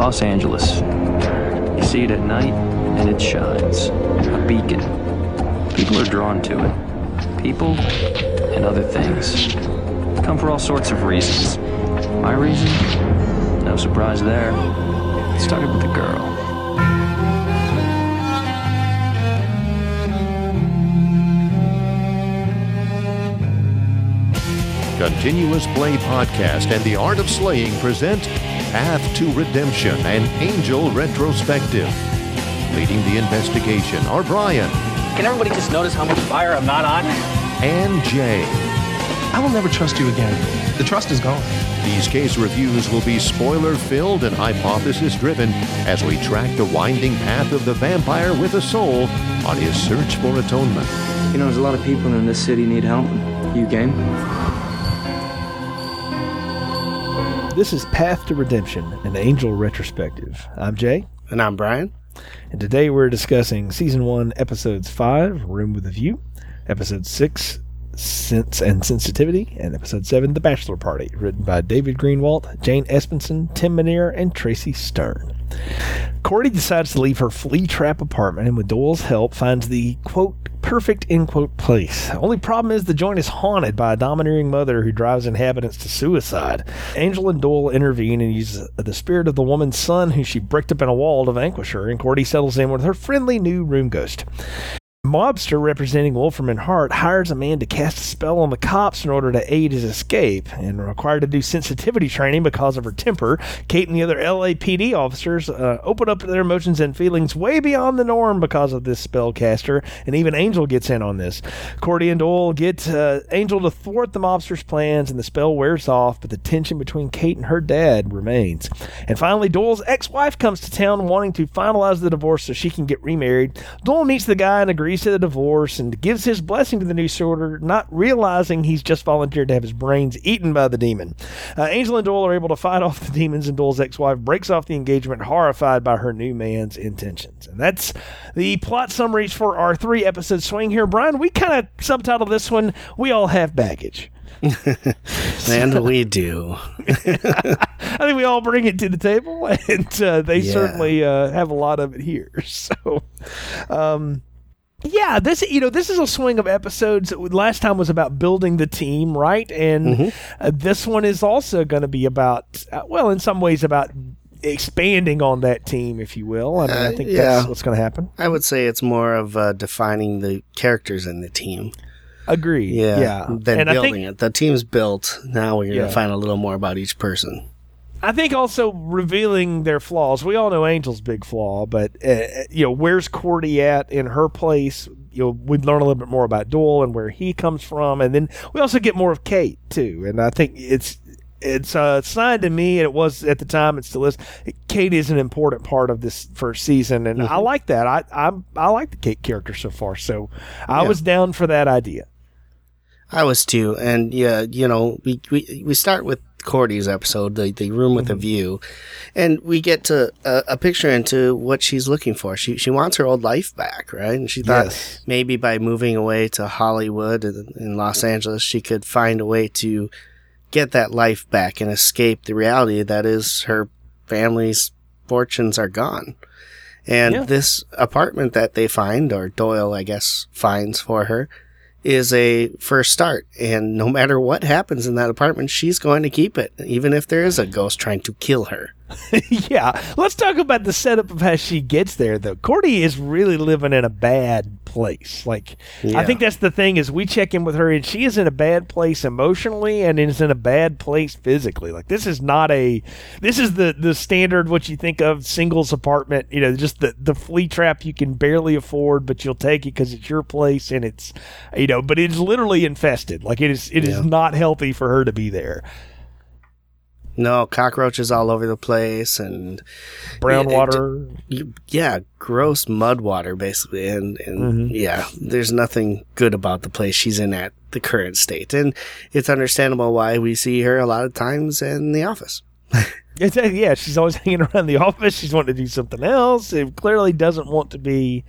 Los Angeles. You see it at night, and it shines. A beacon. People are drawn to it. People and other things. Come for all sorts of reasons. My reason? No surprise there. It started with a girl. Continuous Play Podcast and The Art of Slaying present Path to Redemption and Angel Retrospective. Leading the investigation are Brian Can everybody just notice how much fire I'm not on? and Jay. I will never trust you again. The trust is gone. These case reviews will be spoiler filled and hypothesis driven as we track the winding path of the vampire with a soul on his search for atonement. You know, there's a lot of people in this city need help. You game? This is Path to Redemption, an Angel retrospective. I'm Jay, And I'm Brian. and today we're discussing Season 1, Episodes 5, Room with a View, Episode 6, Sense and Sensitivity, and Episode 7, The Bachelor Party, written by David Greenwalt, Jane Espenson, Tim Minear, and Tracey Stern. Cordy decides to leave her flea trap apartment and with Doyle's help finds the quote perfect end quote place. Only problem is the joint is haunted by a domineering mother who drives inhabitants to suicide. Angel and Doyle intervene and use the spirit of the woman's son who she bricked up in a wall to vanquish her, and Cordy settles in with her friendly new room ghost. Mobster representing Wolfram and Hart hires a man to cast a spell on the cops in order to aid his escape and required to do sensitivity training because of her temper. Kate and the other LAPD officers uh, open up their emotions and feelings way beyond the norm because of this spellcaster, and even Angel gets in on this. Cordy and Doyle get uh, Angel to thwart the mobster's plans, and the spell wears off, but the tension between Kate and her dad remains. And finally, Doyle's ex-wife comes to town wanting to finalize the divorce so she can get remarried. Doyle meets the guy and agrees to the divorce and gives his blessing to the new sorter, not realizing he's just volunteered to have his brains eaten by the demon. Uh, Angel and Doyle are able to fight off the demons, and Doyle's ex-wife breaks off the engagement, horrified by her new man's intentions. And that's the plot summaries for our three-episode swing here. Brian, we kind of subtitled this one, We All Have Baggage. And we do. I think we all bring it to the table, and uh, they Yeah. certainly uh, have a lot of it here. So, um, yeah, this you know this is a swing of episodes. Last time was about building the team, right? And uh, this one is also going to be about, uh, well, in some ways about expanding on that team, if you will. I mean, I Uh, think yeah. that's what's going to happen. I would say it's more of uh, defining the characters in the team. Agree. Yeah. yeah. Than and building think it. The team's built. Now we're going to Yeah. find a little more about each person. I think also revealing their flaws. We all know Angel's big flaw, but uh, uh you know where's Cordy at in her place. You know we learn a little bit more about Doyle and where he comes from, and then we also get more of Kate too. And I think it's it's uh, a sign to me, and it was at the time, it still is. Kate is an important part of this first season, and I mm-hmm. like that. I I I like the Kate character so far, so I Yeah. was down for that idea. I was too. And yeah, you know, we, we, we start with Cordy's episode, the, the room with a mm-hmm. view, and we get to a, a picture into what she's looking for. She she wants her old life back, right? And she thought Yes. maybe by moving away to Hollywood in, in Los Angeles, she could find a way to get that life back and escape the reality that is her family's fortunes are gone. And Yeah. this apartment that they find, or Doyle, I guess, finds for her, is a first start. And no matter what happens in that apartment, she's going to keep it, even if there is a ghost trying to kill her. yeah, let's talk about the setup of how she gets there. Though Cordy is really living in a bad place. Like I think that's the thing is we check in with her and she is in a bad place emotionally and is in a bad place physically. Like this is not a this is the the standard what you think of singles apartment. You know, just the the flea trap you can barely afford, but you'll take it because it's your place and it's you know, but it's literally infested. Like it is it is Yeah. not healthy for her to be there. No, cockroaches all over the place and Brown it- water. you- yeah, gross mud water basically, and and Mhm. yeah, there's nothing good about the place she's in at the current state, and it's understandable why we see her a lot of times in the office. It's, yeah, she's always hanging around the office. She's wanting to do something else. It clearly doesn't want to be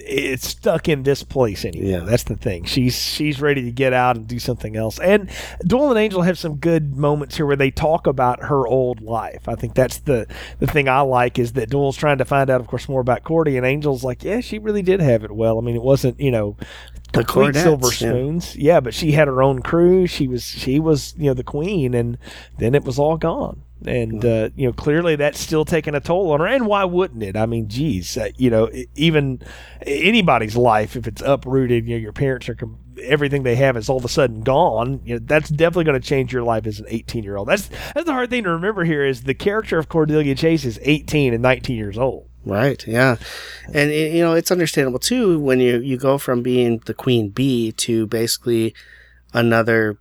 it's stuck in this place anymore. Yeah. That's the thing. She's she's ready to get out and do something else. And Doyle and Angel have some good moments here where they talk about her old life. I think that's the the thing I like is that Doyle's trying to find out, of course, more about Cordy, and Angel's like, yeah, she really did have it well. I mean, it wasn't you know The complete silver yeah. spoons. Yeah. but she had her own crew. She was she was you know the queen, and then it was all gone. And uh, you know, clearly that's still taking a toll on her. And why wouldn't it? I mean, geez, uh, you know, even anybody's life, if it's uprooted, you know, your parents are com- everything they have is all of a sudden gone. You know, that's definitely going to change your life as an 18 year old. That's that's the hard thing to remember here is the character of Cordelia Chase is 18 and 19 years old. Right. Yeah. And it, you know, it's understandable too when you you go from being the queen bee to basically another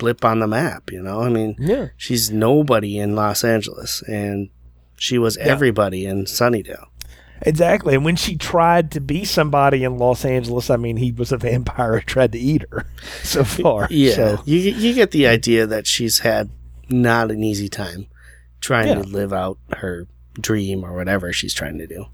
blip on the map, you know? I mean, Yeah. she's nobody in Los Angeles and she was everybody in Sunnydale. Exactly. And when she tried to be somebody in Los Angeles, I mean, he was a vampire who tried to eat her so far. Yeah. So, You you get the idea that she's had not an easy time trying Yeah. to live out her dream or whatever she's trying to do.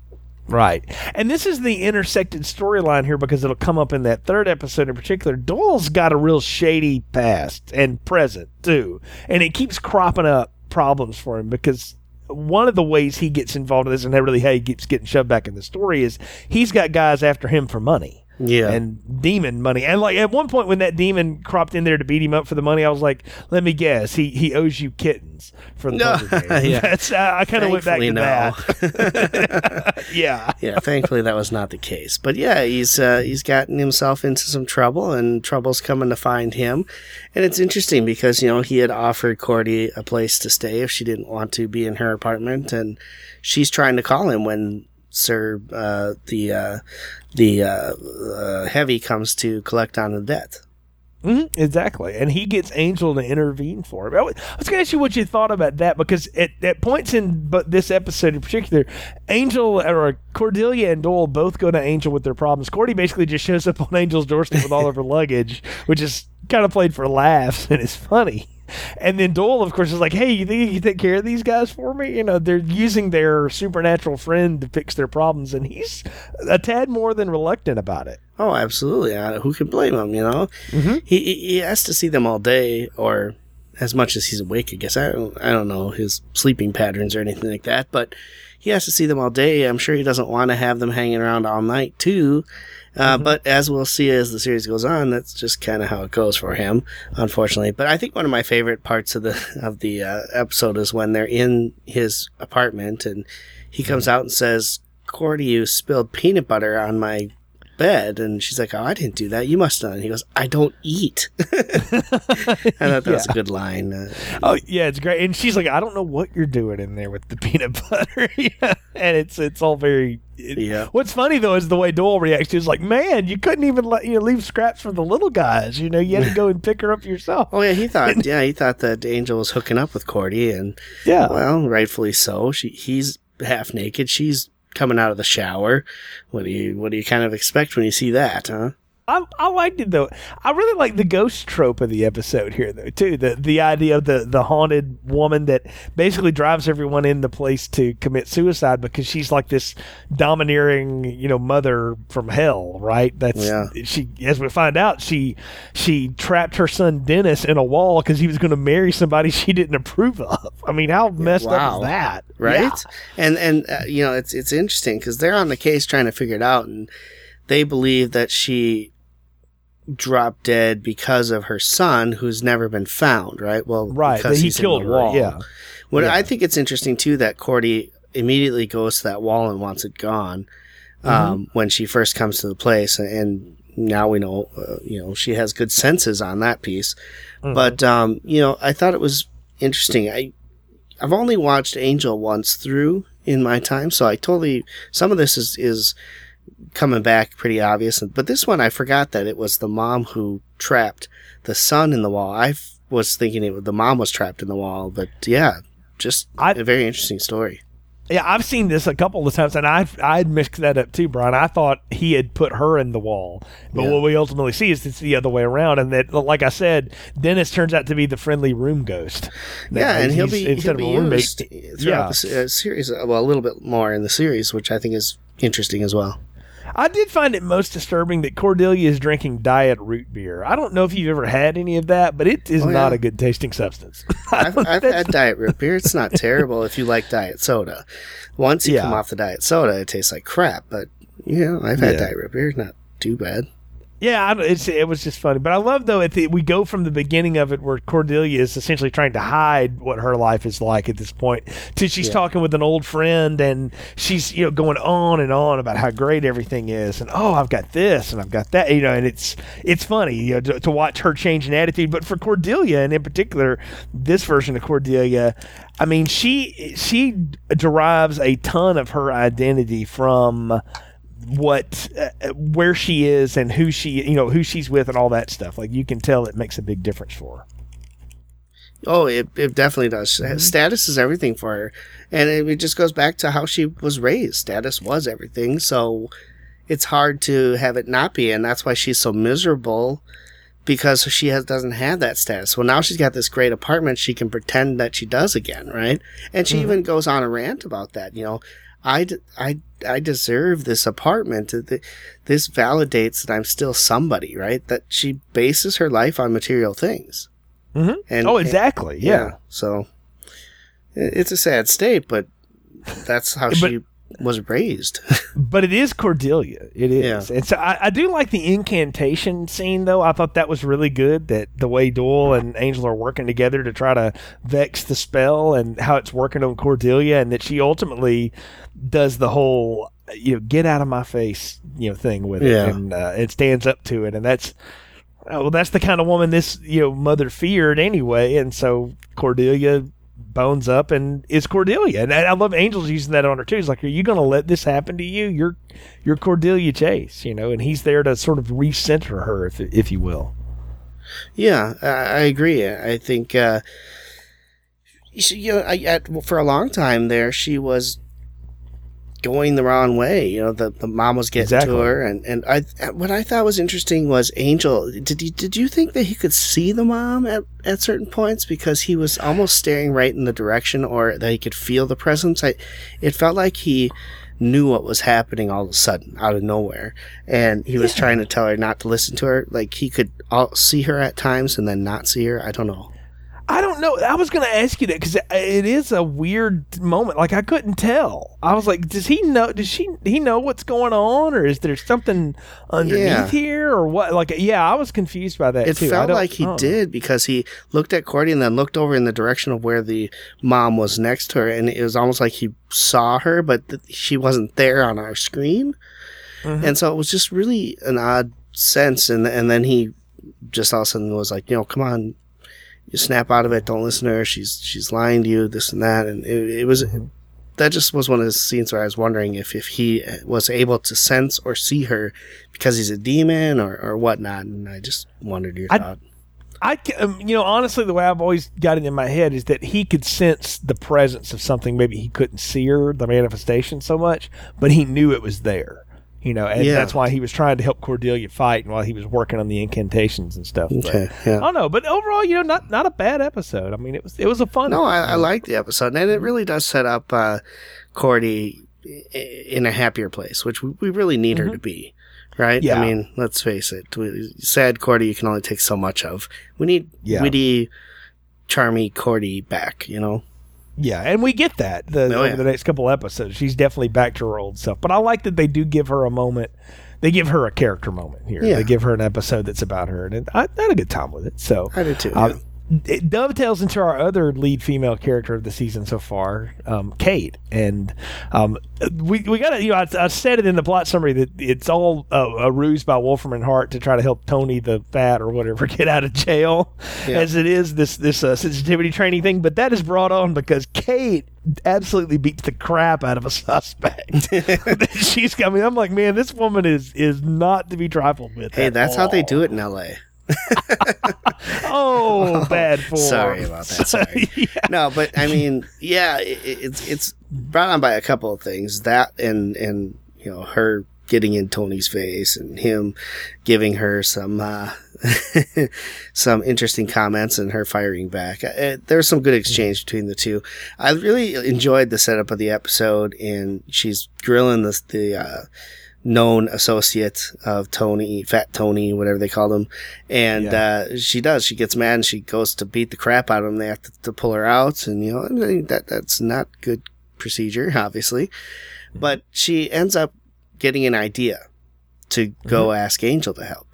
Right. And this is the intersected storyline here because it'll come up in that third episode in particular. Doyle's got a real shady past and present, too. And it keeps cropping up problems for him because one of the ways he gets involved in this and really how he keeps getting shoved back in the story is he's got guys after him for money. Yeah. and demon money. And like at one point when that demon cropped in there to beat him up for the money, I was like, let me guess, he he owes you kittens for the No, yeah. That's I, I kind of went back to Thankfully, that. yeah. yeah, thankfully that was not the case. But yeah, he's uh, he's gotten himself into some trouble, and trouble's coming to find him. And it's interesting because you know he had offered Cordy a place to stay if she didn't want to be in her apartment, and she's trying to call him when Sir uh, the uh, the uh, uh, heavy comes to collect on the debt. hmm exactly. And he gets Angel to intervene for him. I was, was going to ask you what you thought about that because at, at points in but this episode in particular, Angel or Cordelia and Doyle both go to Angel with their problems. Cordy basically just shows up on Angel's doorstep with all of her luggage, which is kind of played for laughs and it's funny. And then Doyle, of course, is like, "Hey, you think you can take care of these guys for me?" You know, they're using their supernatural friend to fix their problems, and he's a tad more than reluctant about it. Oh, absolutely. Uh, who can blame him? You know, he, he he has to see them all day, or as much as he's awake. I guess I don't I don't know his sleeping patterns or anything like that, but he has to see them all day. I'm sure he doesn't want to have them hanging around all night too. Uh, But as we'll see as the series goes on, that's just kind of how it goes for him, unfortunately. But I think one of my favorite parts of the of the uh, episode is when they're in his apartment and he comes out and says, "Cordy, you spilled peanut butter on my bed," and she's like, "Oh, I didn't do that. You must have." And he goes, "I don't eat." I thought that was a good line. Uh, Oh yeah, it's great. And she's like, I don't know what you're doing in there with the peanut butter. yeah. And it's it's all very. It- Yeah. What's funny though is the way Doyle reacts. Is like, man, you couldn't even let you know leave scraps for the little guys. You know, you had to go and pick her up yourself. Oh yeah, he thought yeah, he thought that Angel was hooking up with Cordy, and Yeah. well, rightfully so. She he's half naked, she's coming out of the shower. What do you what do you kind of expect when you see that, huh? I, I liked it though. I really like the ghost trope of the episode here though too. The the idea of the the haunted woman that basically drives everyone in the place to commit suicide because she's like this domineering, you know, mother from hell, right? That's Yeah. she as we find out she she trapped her son Dennis in a wall because he was going to marry somebody she didn't approve of. I mean, how messed up is that? right? Yeah. And and uh, you know it's it's interesting because they're on the case trying to figure it out, and they believe that she dropped dead because of her son, who's never been found. Right? Well, Right, because he killed the her, wall. yeah. What Yeah. I think it's interesting too that Cordy immediately goes to that wall and wants it gone Mm-hmm. um, when she first comes to the place, and now we know, uh, you know, she has good senses on that piece. Mm-hmm. But um, you know, I thought it was interesting. I I've only watched Angel once through in my time, so I totally some of this is is coming back pretty obvious. But this one, I forgot that it was the mom who trapped the son in the wall. I was thinking it was the mom was trapped in the wall, but yeah, just I- a very interesting story. Yeah, I've seen this a couple of times, and I I'd mixed that up too, Brian. I thought he had put her in the wall, but Yeah. what we ultimately see is it's the other way around, and that, like I said, Dennis turns out to be the friendly room ghost. Yeah, and he'll be instead he'll of be a roommate. used throughout Yeah. the uh, series. uh, Well, a little bit more in the series, which I think is interesting as well. I did find it most disturbing that Cordelia is drinking diet root beer. I don't know if you've ever had any of that, but it is Oh, not a good tasting substance. I've, I've had diet root beer. It's not terrible if you like diet soda. Once you Yeah. come off the diet soda, it tastes like crap. But you know, I've had Yeah. diet root beer. Not too bad. Yeah, I it's, it was just funny. But I love though at the, we go from the beginning of it where Cordelia is essentially trying to hide what her life is like at this point to she's talking with an old friend and she's you know going on and on about how great everything is and oh I've got this and I've got that you know and it's it's funny you know to, to watch her change in attitude. But for Cordelia and in particular this version of Cordelia, I mean she she derives a ton of her identity from what uh, where she is and who she you know who she's with and all that stuff like you can tell it makes a big difference for her Oh, it, it definitely does. Mm-hmm. Status is everything for her. And it, it just goes back to how she was raised. Status was everything. So it's hard to have it not be. And that's why she's so miserable because she has, doesn't have that status. Well, now she's got this great apartment. She can pretend that she does again, right? And she even goes on a rant about that. You know, I, I, I deserve this apartment. This validates that I'm still somebody, right? That she bases her life on material things. Mhm. And, oh exactly yeah, so it's a sad state, but that's how But- she was raised. but it is cordelia. It is. Yeah. and so I, I do like the incantation scene though. I thought that was really good that the way doyle and angel are working together to try to vex the spell and how it's working on cordelia and that she ultimately does the whole you know get out of my face you know thing with it and uh, it stands up to it. And that's Oh, well, that's the kind of woman this you know mother feared anyway, and so Cordelia bones up and is Cordelia, and I love Angel's using that on her too. He's like, "Are you going to let this happen to you? You're you're Cordelia Chase, you know," and he's there to sort of recenter her, if if you will. yeah, I, agree. I think, uh, she, you know, I, for a long time there, she was going the wrong way. You know, the, the mom was getting Exactly. to her, and, and I what I thought was interesting was Angel. Did you did you think that he could see the mom at, at certain points because he was almost staring right in the direction, or that he could feel the presence? I, it felt like he knew what was happening all of a sudden out of nowhere, and he was trying to tell her not to listen to her. Like he could all, see her at times and then not see her. I don't know. I don't know. I was going to ask you that because it is a weird moment. Like I couldn't tell. I was like, does he know? Does she? He know what's going on, or is there something underneath Yeah. here, or what? Like, yeah, I was confused by that It too. Felt like he I did because he looked at Cordy and then looked over in the direction of where the mom was next to her, and it was almost like he saw her, but th- she wasn't there on our screen, Mhm. and so it was just really an odd sense. And and then he just all of a sudden was like, you know, come on, you snap out of it, don't listen to her. She's she's lying to you, this and that, and it, it was. Mm-hmm. That just was one of the scenes where I was wondering if, if he was able to sense or see her because he's a demon or, or whatnot. And I just wondered your I- thought. I, um, you know, honestly, the way I've always got it in my head is that he could sense the presence of something. Maybe he couldn't see her, the manifestation, so much, but he knew it was there. You know, and Yeah. that's why he was trying to help Cordelia fight, and while he was working on the incantations and stuff. But- Okay, yeah. I don't know, but overall, you know, not not a bad episode. I mean, it was it was a fun. No, I, I like the episode, and it really does set up uh, Cordy in a happier place, which we, we really need her to be. Right? Mm-hmm. Yeah. I mean, let's face it. Sad Cordy, you can only take so much of. We need Yeah. witty, charmy Cordy back. You know? Yeah, and we get that the, Oh, over the next couple episodes. She's definitely back to her old self. But I like that they do give her a moment. They give her a character moment here. Yeah. They give her an episode that's about her, and I, I had a good time with it. So I did too. Uh, yeah. It dovetails into our other lead female character of the season so far, um, Kate. And um, we we got to you know I, I said it in the plot summary that it's all a, a ruse by Wolfram and Hart to try to help Tony the Fat or whatever get out of jail, Yeah. as it is this this uh, sensitivity training thing. But that is brought on because Kate absolutely beats the crap out of a suspect. She's coming. I'm like, man, this woman is is not to be trifled with. Hey, at that's how they do it in L.A. Oh, bad form. Sorry about that, sorry. Yeah. no, but I mean, yeah, it, it's it's brought on by a couple of things. That and and you know her getting in Tony's face and him giving her some uh, some interesting comments and her firing back. Uh, there's some good exchange between the two. I really enjoyed the setup of the episode, and she's grilling the the. Uh, known associate of Tony, Fat Tony, whatever they call him. And uh, she does. She gets mad and she goes to beat the crap out of him. They have to, to pull her out, and you know that that's not good procedure, obviously. But she ends up getting an idea to go ask Angel to help.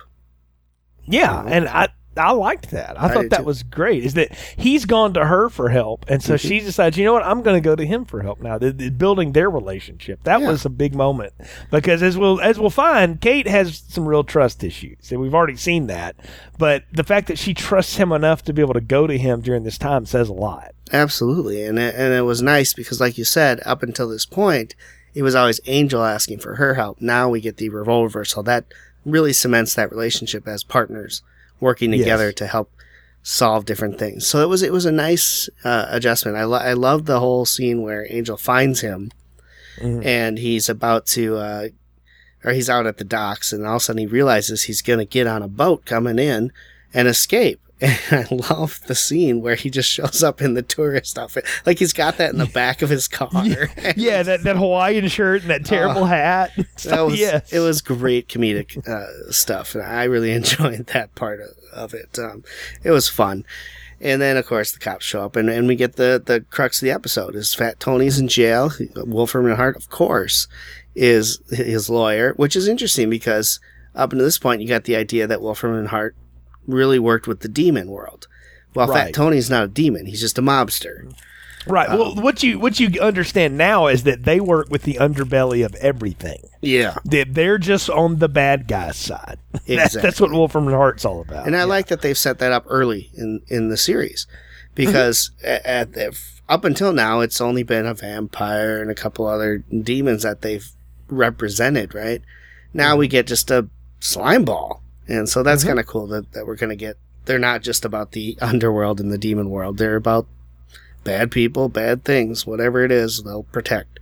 Yeah, and I I liked that. I, I thought that too. was great. Is that he's gone to her for help, and so mm-hmm. she decides, you know what, I'm going to go to him for help now. They're, they're building their relationship. That Yeah. was a big moment because as we'll as we'll find, Kate has some real trust issues, and we've already seen that. But the fact that she trusts him enough to be able to go to him during this time says a lot. Absolutely, and it, and it was nice because, like you said, up until this point, it was always Angel asking for her help. Now we get the role reversal. That really cements that relationship as partners working Yes. together to help solve different things. So it was it was a nice uh, adjustment. I lo- I loved the whole scene where Angel finds him, Mhm. and he's about to. Uh, or he's out at the docks, and all of a sudden he realizes he's going to get on a boat coming in and escape. And I love the scene where he just shows up in the tourist outfit, like he's got that in the back of his car. Yeah, that, that Hawaiian shirt and that terrible hat. and that was yes. it was great comedic uh, stuff, and I really enjoyed that part of, of it. Um, it was fun. And then, of course, the cops show up, and, and we get the, the crux of the episode: is Fat Tony's in jail. Wolfram and Hart, of course, is his lawyer, which is interesting because up until this point, you got the idea that Wolfram and Hart really worked with the demon world. Well, Right. Fat Tony's not a demon; he's just a mobster. Right. well, what you what you understand now is that they work with the underbelly of everything. Yeah, That they're just on the bad guy's side. That's, that's what Exactly. Wolfram and Hart's all about. And I Yeah. like that they've set that up early in, in the series because at, at, up until now, it's only been a vampire and a couple other demons that they've represented, right? Now Mm-hmm. we get just a slime ball. And so that's mm-hmm. kind of cool that, that we're going to get. They're not just about the underworld and the demon world, they're about bad people, bad things, whatever it is, they'll protect.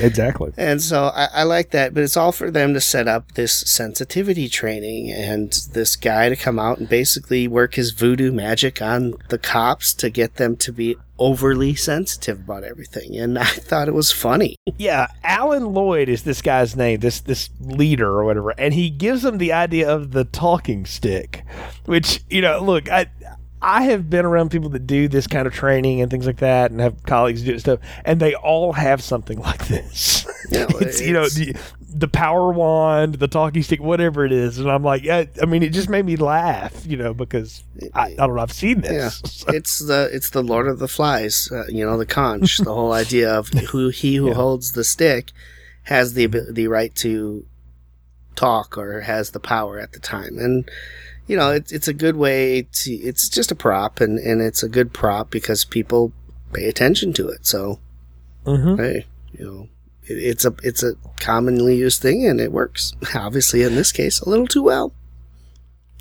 Exactly. And so I, I like that, but it's all for them to set up this sensitivity training and this guy to come out and basically work his voodoo magic on the cops to get them to be overly sensitive about everything. And I thought it was funny. Yeah, Alan Lloyd is this guy's name, this this leader or whatever, and he gives them the idea of the talking stick, which you know, look, I I have been around people that do this kind of training and things like that, and have colleagues do stuff, and they all have something like this. No, it's, you know the, the power wand, the talking stick, whatever it is, and I'm like, yeah, I mean, it just made me laugh, you know, because I, I don't know, I've seen Yeah, this. it's the it's the Lord of the Flies, uh, you know, the conch. the whole idea of who he who holds the stick has the the right to talk or has the power at the time, and you know, it's it's a good way to. It's just a prop, and and it's a good prop because people pay attention to it. So, Mhm. hey, you know. it- It's a it's a commonly used thing and it works. Obviously, in this case, a little too well.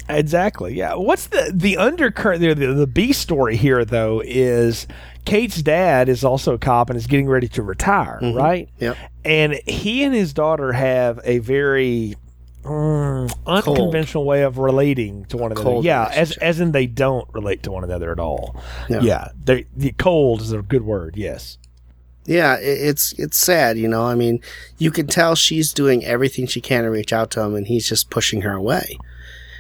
Exactly. Yeah. What's the the undercurrent? The, the the B story here though is Kate's dad is also a cop and is getting ready to retire, right? Yep. And he and his daughter have a very mm, unconventional way of relating to one another. Yeah, as as in they don't relate to one another at all. No. Yeah, they the cold is a good word. Yes. Yeah, it's it's sad, you know. I mean, you can tell she's doing everything she can to reach out to him, and he's just pushing her away.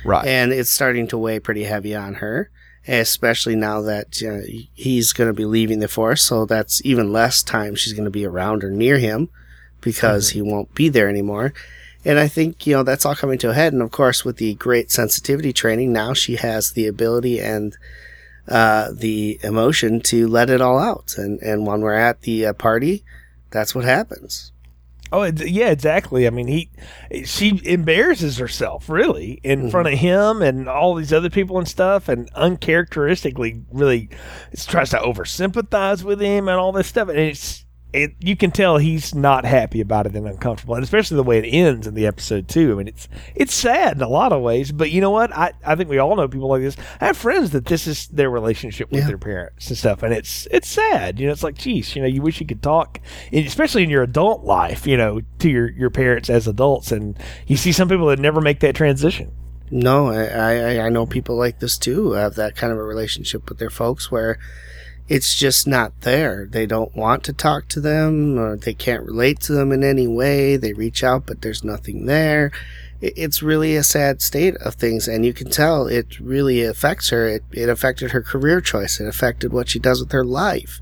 Right. And it's starting to weigh pretty heavy on her, especially now that uh, he's going to be leaving the force. So that's even less time she's going to be around or near him because he won't be there anymore. And I think you know that's all coming to a head. And of course, with the great sensitivity training, now she has the ability and uh, the emotion to let it all out. And and when we're at the uh, party, that's what happens. Oh, yeah, exactly. I mean, he, she embarrasses herself really in front of him and all these other people and stuff, and uncharacteristically really tries to over sympathize with him and all this stuff. And it's, it, you can tell he's not happy about it and uncomfortable, and especially the way it ends in the episode too. I mean, it's it's sad in a lot of ways, but you know what? I, I think we all know people like this. I have friends that this is their relationship with Yeah. their parents and stuff, and it's it's sad. You know, it's like, geez, you know, you wish you could talk, especially in your adult life, you know, to your your parents as adults, and you see some people that never make that transition. No, I, I, I know people like this too who have that kind of a relationship with their folks where, it's just not there. They don't want to talk to them or they can't relate to them in any way. They reach out, but there's nothing there. It's really a sad state of things, and you can tell it really affects her. It, it affected her career choice. It affected what she does with her life.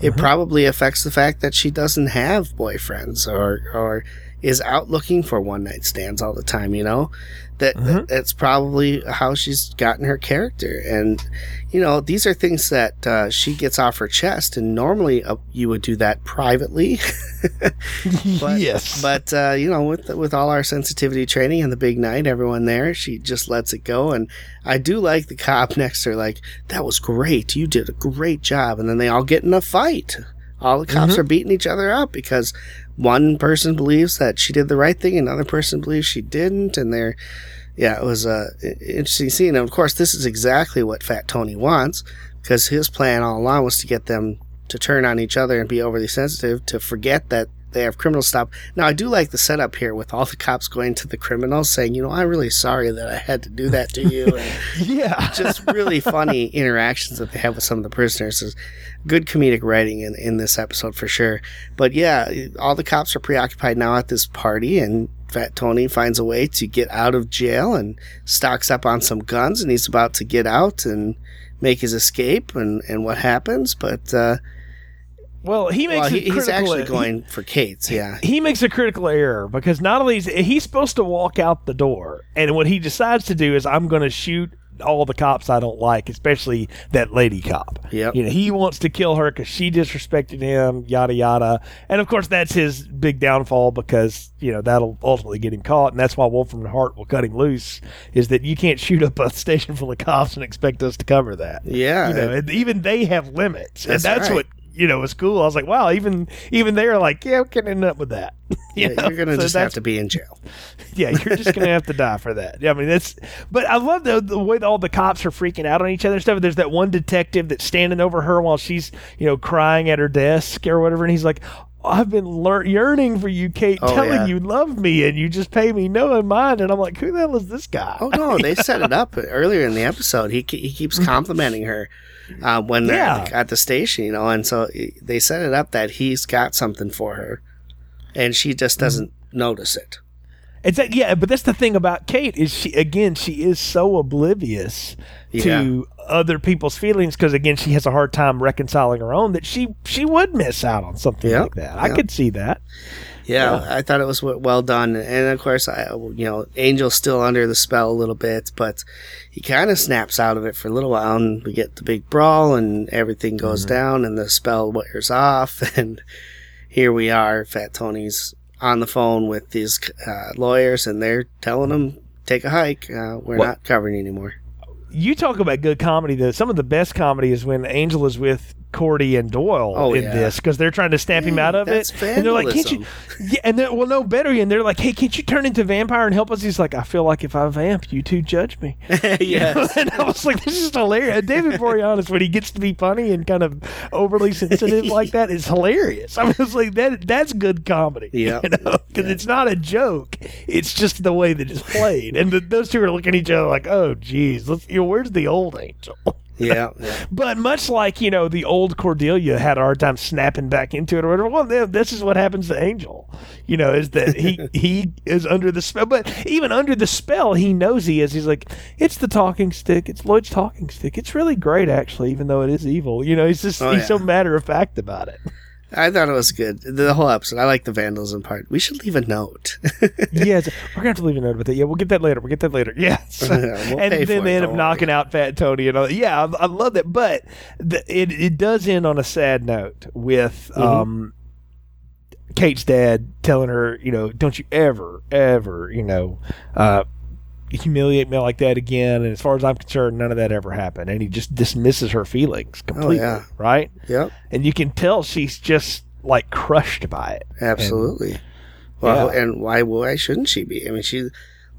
It mm-hmm. probably affects the fact that she doesn't have boyfriends or or is out looking for one night stands all the time. You know, that, that that's probably how she's gotten her character. And you know, these are things that uh, she gets off her chest. And normally, uh, you would do that privately. but, yes. But uh, you know, with with all our sensitivity training and the big night, everyone there, she just lets it go. And I do like the cop next to her, like that was great. You did a great job. And then they all get in a fight. All the cops Mm-hmm. are beating each other up because one person believes that she did the right thing, another person believes she didn't, and they're yeah, it was uh, a interesting scene. And of course, this is exactly what Fat Tony wants because his plan all along was to get them to turn on each other and be overly sensitive to forget that they have criminal stop. Now, I do like the setup here with all the cops going to the criminals saying, you know, I'm really sorry that I had to do that to you. And yeah. just really funny interactions that they have with some of the prisoners. There's good comedic writing in, in this episode for sure. But yeah, all the cops are preoccupied now at this party, and Fat Tony finds a way to get out of jail and stocks up on some guns, and he's about to get out and make his escape. And, and what happens? But uh, well, he makes well, a he, he's actually going for Kate's. Yeah. he makes a critical error because not only is he's supposed to walk out the door, and what he decides to do is I'm going to shoot all the cops I don't like, especially that lady cop. Yep. You know, he wants to kill her because she disrespected him, yada yada. And of course, that's his big downfall because you know that'll ultimately get him caught, and that's why Wolfram and Hart will cut him loose. Is that you can't shoot up a station full of cops and expect us to cover that? Yeah. you know, and even they have limits, That's and that's right. what you know was cool. I was like, wow, even even they're like, yeah, we can end up with that. You Yeah, you're going to So just have to be in jail. yeah, you're just gonna have to die for that. Yeah, I mean that's. But I love the the way all the cops are freaking out on each other and stuff. There's that one detective that's standing over her while she's you know crying at her desk or whatever, and he's like. I've been lear- yearning for you, Kate, Oh, telling yeah. you love me, and you just pay me no mind. And I'm like, who the hell is this guy? Oh no, they set it up earlier in the episode. He he keeps complimenting her uh, when they're at, the, at the station, you know, and so eh, they set it up that he's got something for her, and she just doesn't notice it. It's that, yeah, but that's the thing about Kate is she again she is so oblivious to other people's feelings because again she has a hard time reconciling her own that she she would miss out on something Yeah, like that. I could see that. Yeah, I thought it was well done, and of course, I you know, Angel's still under the spell a little bit, but he kind of snaps out of it for a little while, and we get the big brawl, and everything goes down, and the spell wears off, and here we are. Fat Tony's on the phone with these uh, lawyers, and they're telling him take a hike. Uh, we're What- not covering anymore. You talk about good comedy though. Some of the best comedy is when Angel is with Cordy and Doyle Oh, in yeah. this because they're trying to stamp him out of that's it, and they're like, "Can't you?" Yeah, and they're well, no better. And they're like, "Hey, can't you turn into vampire and help us?" He's like, "I feel like if I vamp, you two judge me." yes. and I was like, "This is hilarious." David Boreanaz, when he gets to be funny and kind of overly sensitive like that, is hilarious. I was like, "That that's good comedy." Yeah. you know, because it's not a joke; it's just the way that it's played. And the, those two are looking at each other like, "Oh, geez, let's, you know, where's the old Angel?" yeah, yeah. But much like you know, the old Cordelia had a hard time snapping back into it or whatever. Well, this is what happens to Angel. You know, is that he he is under the spell, but even under the spell, he knows he is. He's like, it's the talking stick. It's Lloyd's talking stick. It's really great, actually, even though it is evil. You know, he's just Oh, he's yeah. so matter of fact about it. I thought it was good. The whole episode. I like the vandalism part. We should leave a note. yeah, we're gonna have to leave a note with it. Yeah, we'll get that later. We'll get that later. Yes. Yeah, we'll and then they end up knocking out Fat Tony and all. Yeah, I, I love that. But the, it it does end on a sad note with Mm-hmm. um, Kate's dad telling her, you know, don't you ever, ever, you know, uh, humiliate me like that again. And as far as I'm concerned, none of that ever happened. And he just dismisses her feelings oh, completely. Oh, yeah. Right. yep. And you can tell she's just like crushed by it. Absolutely. well, Yeah. and why why shouldn't she be? I mean, she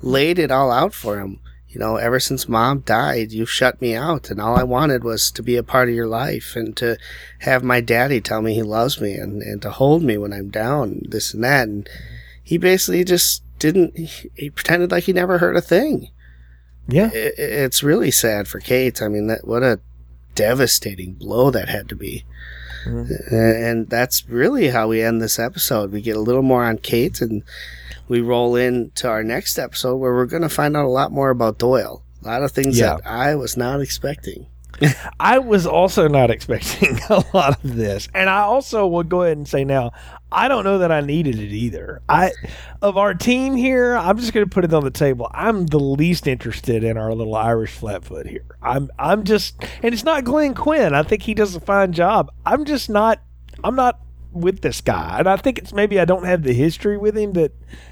laid it all out for him. You know, ever since mom died, you've shut me out, and all I wanted was to be a part of your life and to have my daddy tell me he loves me and, and to hold me when I'm down, this and that. And he basically just didn't, he, he pretended like he never heard a thing. Yeah. I- I- it's really sad for Kate. I mean, that what a devastating blow that had to be. Mm-hmm. And that's really how we end this episode. We get a little more on Kate and we roll into our next episode where we're going to find out a lot more about Doyle. A lot of things Yeah. that I was not expecting. I was also not expecting a lot of this, and I also will go ahead and say now, I don't know that I needed it either. I of our team here, I'm just going to put it on the table. I'm the least interested in our little Irish flatfoot here. I'm I'm just, and it's not Glenn Quinn. I think he does a fine job. I'm just not. I'm not with this guy, and I think it's maybe I don't have the history with him that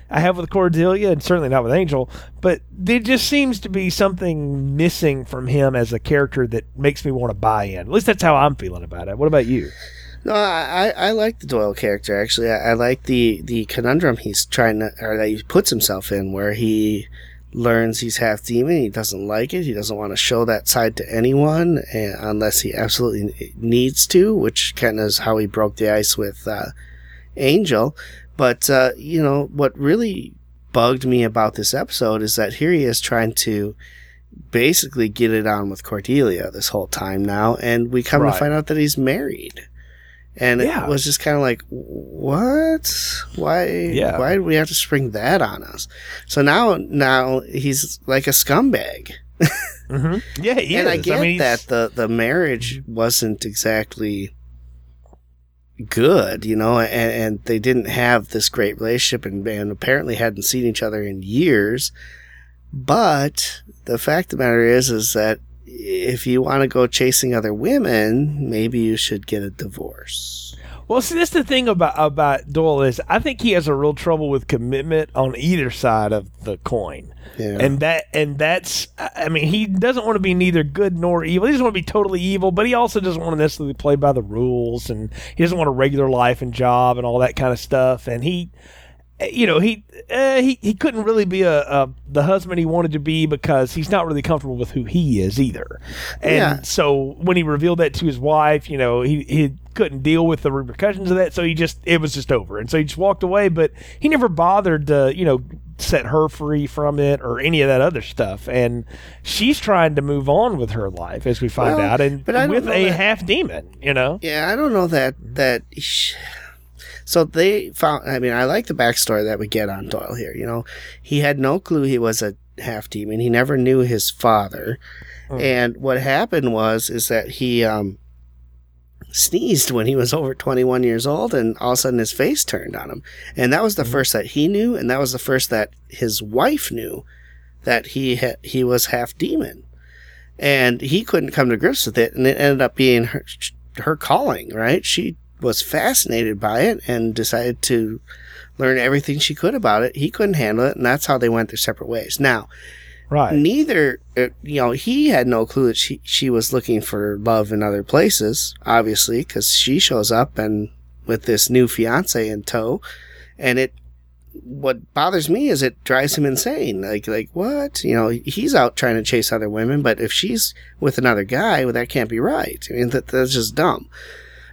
I have with Cordelia, and certainly not with Angel. But there just seems to be something missing from him as a character that makes me want to buy in. At least that's how I'm feeling about it. What about you? No, I, I like the Doyle character actually. I, I like the the conundrum he's trying to or that he puts himself in, where he learns he's half demon. He doesn't like it. He doesn't want to show that side to anyone eh, unless he absolutely needs to, which kind of is how he broke the ice with uh, Angel. But uh, you know what really bugged me about this episode is that here he is trying to basically get it on with Cordelia this whole time now, and we come Right. to find out that he's married. And Yeah. it was just kind of like, what? Why? Yeah. Why did we have to spring that on us? So now, now he's like a scumbag. Mm-hmm. Yeah, and I is. get mean, that the the marriage wasn't exactly good, you know, and, and they didn't have this great relationship, and, and apparently hadn't seen each other in years. But the fact of the matter is, is that if you want to go chasing other women, maybe you should get a divorce. Well, see, that's the thing about about Doyle is I think he has a real trouble with commitment on either side of the coin, Yeah. and that and that's I I mean he doesn't want to be neither good nor evil. He doesn't want to be totally evil, but he also doesn't want to necessarily play by the rules, and he doesn't want a regular life and job and all that kind of stuff. And he, you know, he uh, he he couldn't really be a, a the husband he wanted to be because he's not really comfortable with who he is either. And Yeah. so when he revealed that to his wife, you know, he he couldn't deal with the repercussions of that, so he just it was just over, and so he just walked away. But he never bothered to, you know, set her free from it or any of that other stuff. And she's trying to move on with her life, as we find Well, out, and with a that- half demon, you know. Yeah, I don't know that that. sh- So they found. I mean, I like the backstory that we get on Doyle here. You know, he had no clue he was a half demon. He never knew his father, and what happened was is that he um, sneezed when he was over 21 years old, and all of a sudden his face turned on him, and that was the first that he knew, and that was the first that his wife knew that he ha- he was half demon, and he couldn't come to grips with it, and it ended up being her her calling. Right? She was fascinated by it and decided to learn everything she could about it. He couldn't handle it, and that's how they went their separate ways. Now, Right. neither uh, you know he had no clue that she she was looking for love in other places obviously because she shows up and with this new fiance in tow and it what bothers me is it drives him insane like like what you know he's out trying to chase other women but if she's with another guy well that can't be right i mean that, that's just dumb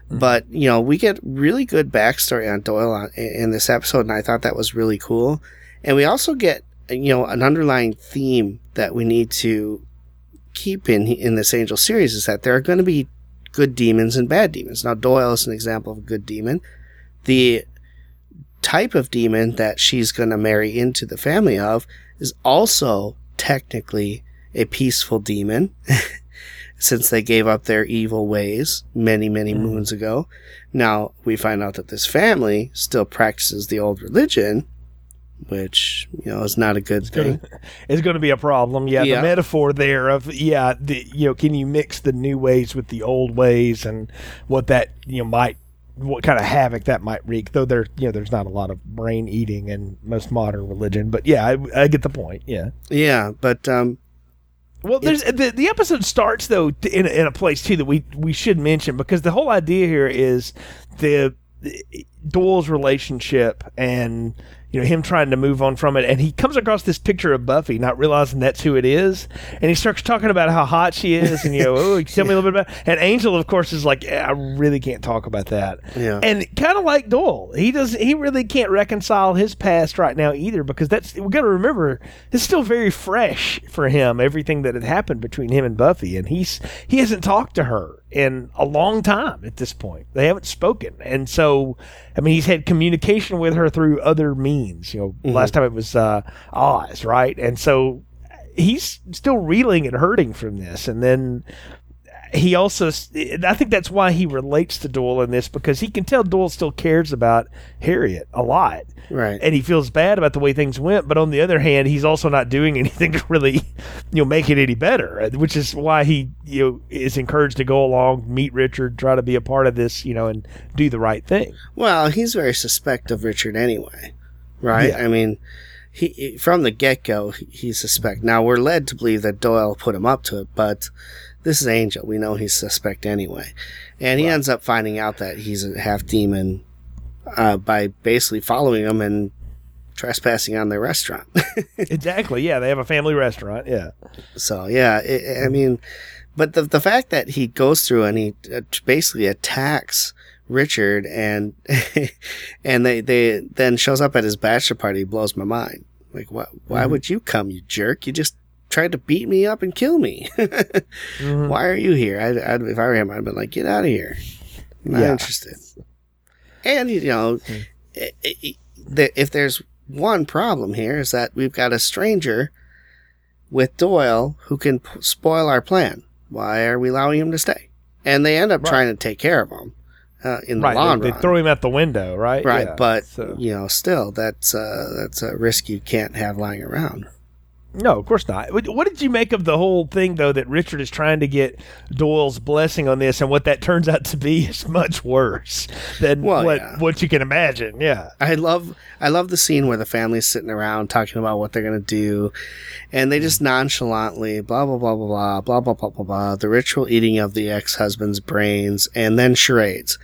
Mm-hmm. but you know we get really good backstory on doyle on, in this episode and i thought that was really cool. And we also get you know an underlying theme that we need to keep in in this angel series is that there are going to be good demons and bad demons. Now doyle is an example of a good demon. The type of demon that she's going to marry into the family of is also technically a peaceful demon since they gave up their evil ways many many moons ago now we find out that this family still practices the old religion which you know is not a good thing is going to be a problem. Yeah, Yeah. the metaphor there of yeah, the, you know, can you mix the new ways with the old ways and what that you know might what kind of havoc that might wreak. Though there you know there's not a lot of brain eating in most modern religion, but yeah, I, I get the point. Yeah. yeah but um Well, there's the, the episode starts though in a, in a place too that we we should mention because the whole idea here is the, the Doyle's relationship and you know him trying to move on from it, and he comes across this picture of Buffy, not realizing that's who it is, and he starts talking about how hot she is, and you know, oh, tell me a little bit about. And Angel, of course, is like, "Yeah, I really can't talk about that. Yeah. And kind of like Doyle, he does, he really can't reconcile his past right now either, because that's we got to remember it's still very fresh for him, everything that had happened between him and Buffy, and he's he hasn't talked to her in a long time at this point. They haven't spoken, and so I mean, he's had communication with her through other means. You know, last time it was uh, Oz, right? And so he's still reeling and hurting from this, and then he also I think that's why he relates to Doyle in this because he can tell Doyle still cares about Harriet a lot. Right. And he feels bad about the way things went, but on the other hand, he's also not doing anything to really, you know, make it any better, uh, which is why he, you know, is encouraged to go along, meet Richard, try to be a part of this, you know, and do the right thing. Well, he's very suspect of Richard anyway, right? Yeah. I mean, he he- from the get go he's suspect. Now we're led to believe that Doyle put him up to it, but this is Angel. We know he's suspect anyway, and he ends up finding out that he's a half demon uh, by basically following him and trespassing on their restaurant. exactly. Yeah, they have a family restaurant. Yeah. So yeah, i I mean, but the the fact that he goes through and he uh, basically attacks Richard and and they they then shows up at his bachelor party blows my mind. Like, what? Why would you come, you jerk? You just tried to beat me up and kill me. Why are you here? I, I, if I were him, I'd been like, get out of here. I'm not Yeah. interested. And you know, i- i- the- if there's one problem here is that we've got a stranger with Doyle who can p- spoil our plan. Why are we allowing him to stay? And they end up Right. trying to take care of him uh, in the right. long They, they throw him out the window, right? right, Yeah. but So- you know, still, that's uh, that's a risk you can't have lying around. No, of course not. What what did you make of the whole thing, though, that Richard is trying to get Doyle's blessing on this, and what that turns out to be is much worse than Well, what yeah. what you can imagine. Yeah, I love I love the scene where the family's sitting around talking about what they're gonna do, and they just nonchalantly blah blah blah blah blah blah blah blah blah blah the ritual eating of the ex husband's brains, and then charades.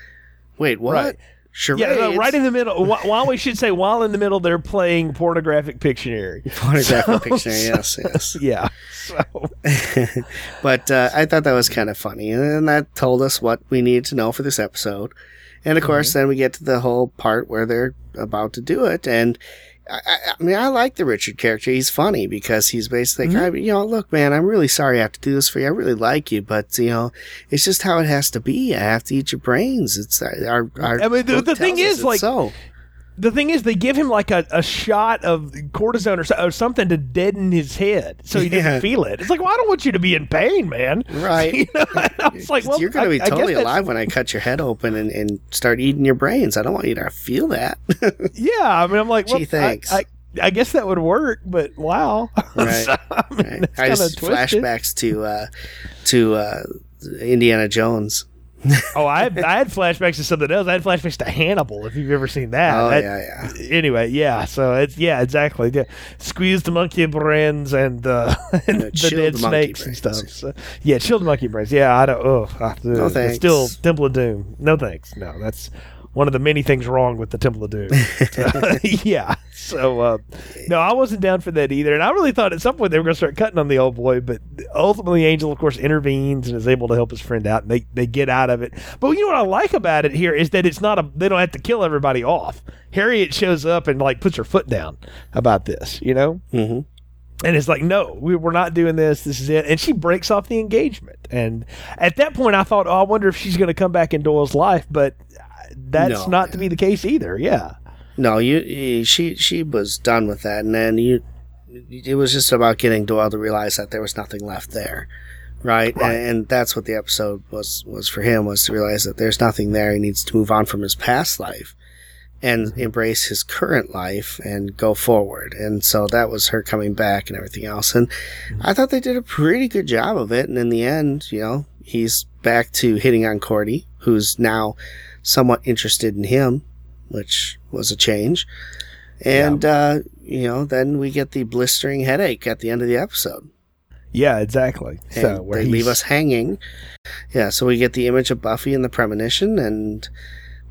Wait, what? Right. Charades? yeah, no, right in the middle. wh- While we should say, while in the middle, they're playing pornographic Pictionary. Pornographic So- picture. Yes, yes. Yeah. So but uh, I thought that was kind of funny, and that told us what we needed to know for this episode. And of course, then we get to the whole part where they're about to do it, and I, I, mean, I like the Richard character. He's funny because he's basically, like, I, you know, look, man, I'm really sorry I have to do this for you. I really like you, but you know, it's just how it has to be. I have to eat your brains. It's uh, our. our I mean, the- the thing is, like, so. The thing is, they give him like a, a shot of cortisone or, so, or something to deaden his head, so he Yeah. doesn't feel it. It's like, well, I don't want you to be in pain, man. Right. You know? I was like, well, you're going to be I totally alive when I cut your head open and, and start eating your brains. I don't want you to feel that. Yeah, I mean, I'm like, Gee, well, I- thanks. I, I, guess that would work, but wow. Right. So, I mean, Right. I just twisted. flashbacks to uh, to uh, Indiana Jones. Oh, I had, I had flashbacks to something else. I had flashbacks to Hannibal, if you've ever seen that. Oh That- yeah, yeah. Anyway, yeah. So it's yeah, exactly. Yeah. Squeeze the monkey brains and, uh, and the dead the monkey snakes and stuff. So, yeah, chilled monkey brains. Yeah, I don't. Oh, I, No it's thanks. Still Temple of Doom. No thanks. No, that's one of the many things wrong with the Temple of Doom. So, yeah. So uh, no, I wasn't down for that either, and I really thought at some point they were going to start cutting on the old boy, but ultimately Angel, of course, intervenes and is able to help his friend out, and they they get out of it. But you know what I like about it here is that it's not a they don't have to kill everybody off. Harriet shows up and like puts her foot down about this, you know. Mhm. And it's like, no, we, we're not doing this. This is it. And she breaks off the engagement. And at that point, I thought, oh, I wonder if she's going to come back in Doyle's life. But that's No, not to be the case either. Yeah. No, you, she she was done with that, and then you. It was just about getting Doyle to realize that there was nothing left there, right? Right. And, and that's what the episode was was for him was to realize that there's nothing there. He needs to move on from his past life and Mm-hmm. embrace his current life and go forward. And so that was her coming back and everything else. And Mm-hmm. I thought they did a pretty good job of it. And in the end, you know, he's back to hitting on Cordy, who's now somewhat interested in him, which was a change. And, uh, you know, then we get the blistering headache at the end of the episode. Yeah, exactly. And so where they leave us hanging. Yeah, so we get the image of Buffy and the premonition, and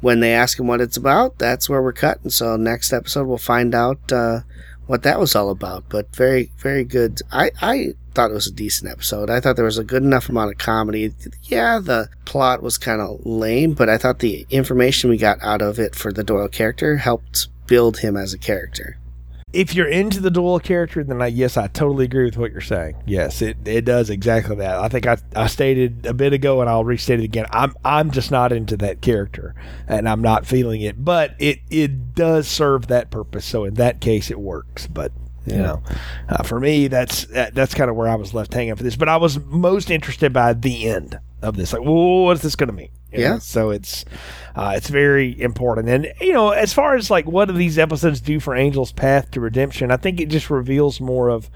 when they ask him what it's about, that's where we're cutting. So next episode we'll find out uh, what that was all about. But very, very good. I, I thought it was a decent episode. I thought there was a good enough amount of comedy. Yeah, the plot was kind of lame, but I thought the information we got out of it for the Doyle character helped build him as a character if you're into the Doyle character, then I, yes, I totally agree with what you're saying. Yes, it, it does exactly that. I think I, I stated a bit ago, and I'll restate it again. I'm I'm just not into that character, and I'm not feeling it. But it it does serve that purpose. So in that case, it works. But you yeah. know, uh, for me, that's that, that's kind of where I was left hanging for this. But I was most interested by the end of this. Like, well, what is this going to mean? Yeah. Know? So it's uh, it's very important. And you know, as far as like what do these episodes do for Angel's path to redemption, I think it just reveals more of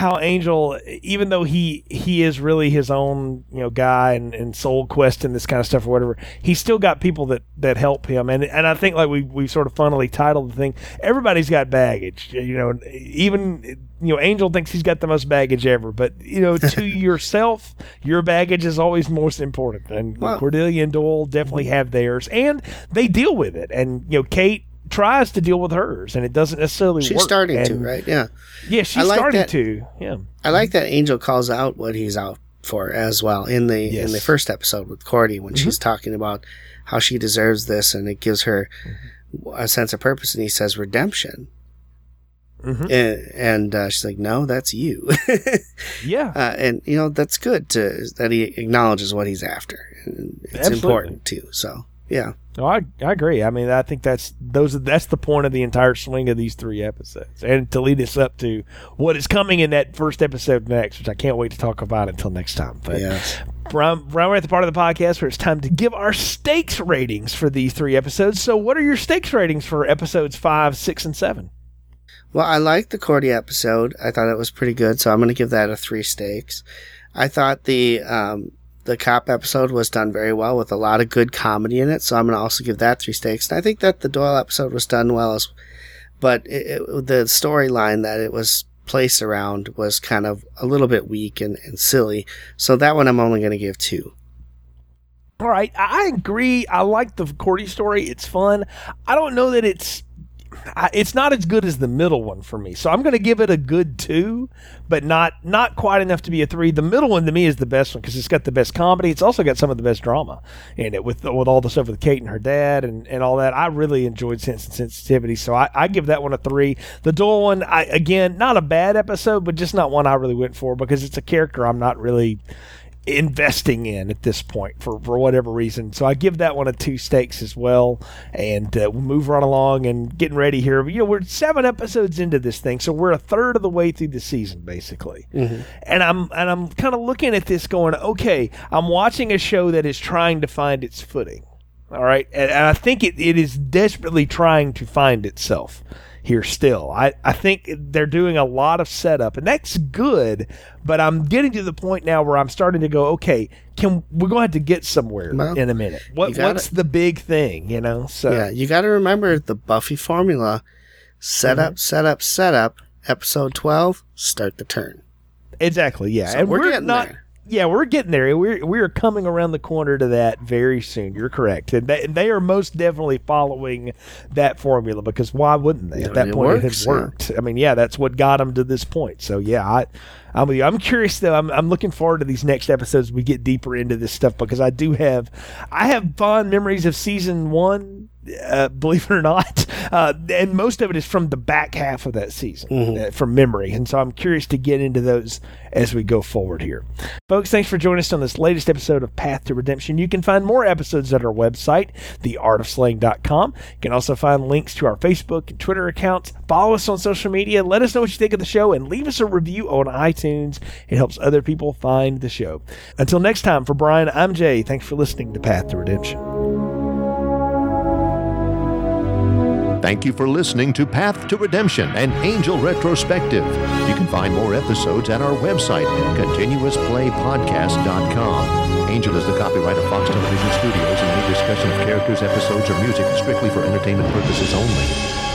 how Angel, even though he he is really his own you know guy and, and soul quest and this kind of stuff or whatever, he's still got people that that help him. And and I think like we we sort of funnily titled the thing, everybody's got baggage. You know, even you know Angel thinks he's got the most baggage ever, but you know to yourself, your baggage is always most important. And well, Cordelia and Doyle definitely have theirs, and they deal with it. And you know Kate tries to deal with hers, and it doesn't necessarily she's work. starting and, to, right? Yeah. Yeah, she's like starting that, to. Yeah. I like that Angel calls out what he's out for as well in the yes. in the first episode with Cordy when mm-hmm. she's talking about how she deserves this and it gives her mm-hmm. a sense of purpose and he says redemption. Mm-hmm. And, and uh, she's like, "No, that's you." yeah, uh, and you know that's good to that he acknowledges what he's after. It's Absolutely. important too. So yeah. No, I, I agree. I mean, I think that's those that's the point of the entire swing of these three episodes, and to lead us up to what is coming in that first episode next, which I can't wait to talk about until next time. But yeah. Brian, Brian, we're at the part of the podcast where it's time to give our stakes ratings for these three episodes. So, what are your stakes ratings for episodes five, six, and seven? Well, I liked the Cordy episode. I thought it was pretty good, so I'm going to give that a three stakes. I thought the um, the cop episode was done very well with a lot of good comedy in it. So I'm going to also give that three stakes. And I think that the Doyle episode was done well as, but it, it, the storyline that it was placed around was kind of a little bit weak and, and silly. So that one I'm only going to give two. All right, I agree. I like the Cordy story. It's fun. I don't know that it's it's not as good as the middle one for me. So I'm going to give it a good two, but not not quite enough to be a three. The middle one to me is the best one because it's got the best comedy. It's also got some of the best drama in it with with all the stuff with Kate and her dad and, and all that. I really enjoyed Sense and Sensitivity, so I, I give that one a three. The Doyle one, I again, not a bad episode, but just not one I really went for because it's a character I'm not really investing in at this point for, for whatever reason. So I give that one a two stakes as well. And uh, we'll move right along and getting ready here. You know, we're seven episodes into this thing, so we're a third of the way through the season basically. Mm-hmm. And I'm and I'm kind of looking at this going, okay, I'm watching a show that is trying to find its footing. All right. And, and I think it, it is desperately trying to find itself here still. I, I think they're doing a lot of setup, and that's good. But I'm getting to the point now where I'm starting to go, okay, can we're going to have to get somewhere well, in a minute? What gotta, what's the big thing? You know, so yeah, you got to remember the Buffy formula: set mm-hmm. up, set up, set up. Episode twelve, start the turn. Exactly. Yeah, so and we're, we're not. There yeah, we're getting there. We're we are coming around the corner to that very soon. You're correct, and they, they are most definitely following that formula because why wouldn't they? At that point, works, it worked. Yeah. I mean, yeah, that's what got them to this point. So yeah, I, I'm with you. I'm curious though. I'm, I'm looking forward to these next episodes. We get deeper into this stuff because I do have, I have fond memories of season one uh, believe it or not. Uh, and most of it is from the back half of that season, mm-hmm. uh, from memory. And so I'm curious to get into those as we go forward here. Folks, thanks for joining us on this latest episode of Path to Redemption. You can find more episodes at our website, theartofslaying.com. You can also find links to our Facebook and Twitter accounts. Follow us on social media. Let us know what you think of the show and leave us a review on iTunes. It helps other people find the show. Until next time, for Brian, I'm Jay. Thanks for listening to Path to Redemption. Thank you for listening to Path to Redemption and Angel Retrospective. You can find more episodes at our website, continuousplaypodcast.com. Angel is the copyright of Fox Television Studios, and any discussion of characters, episodes, or music is strictly for entertainment purposes only.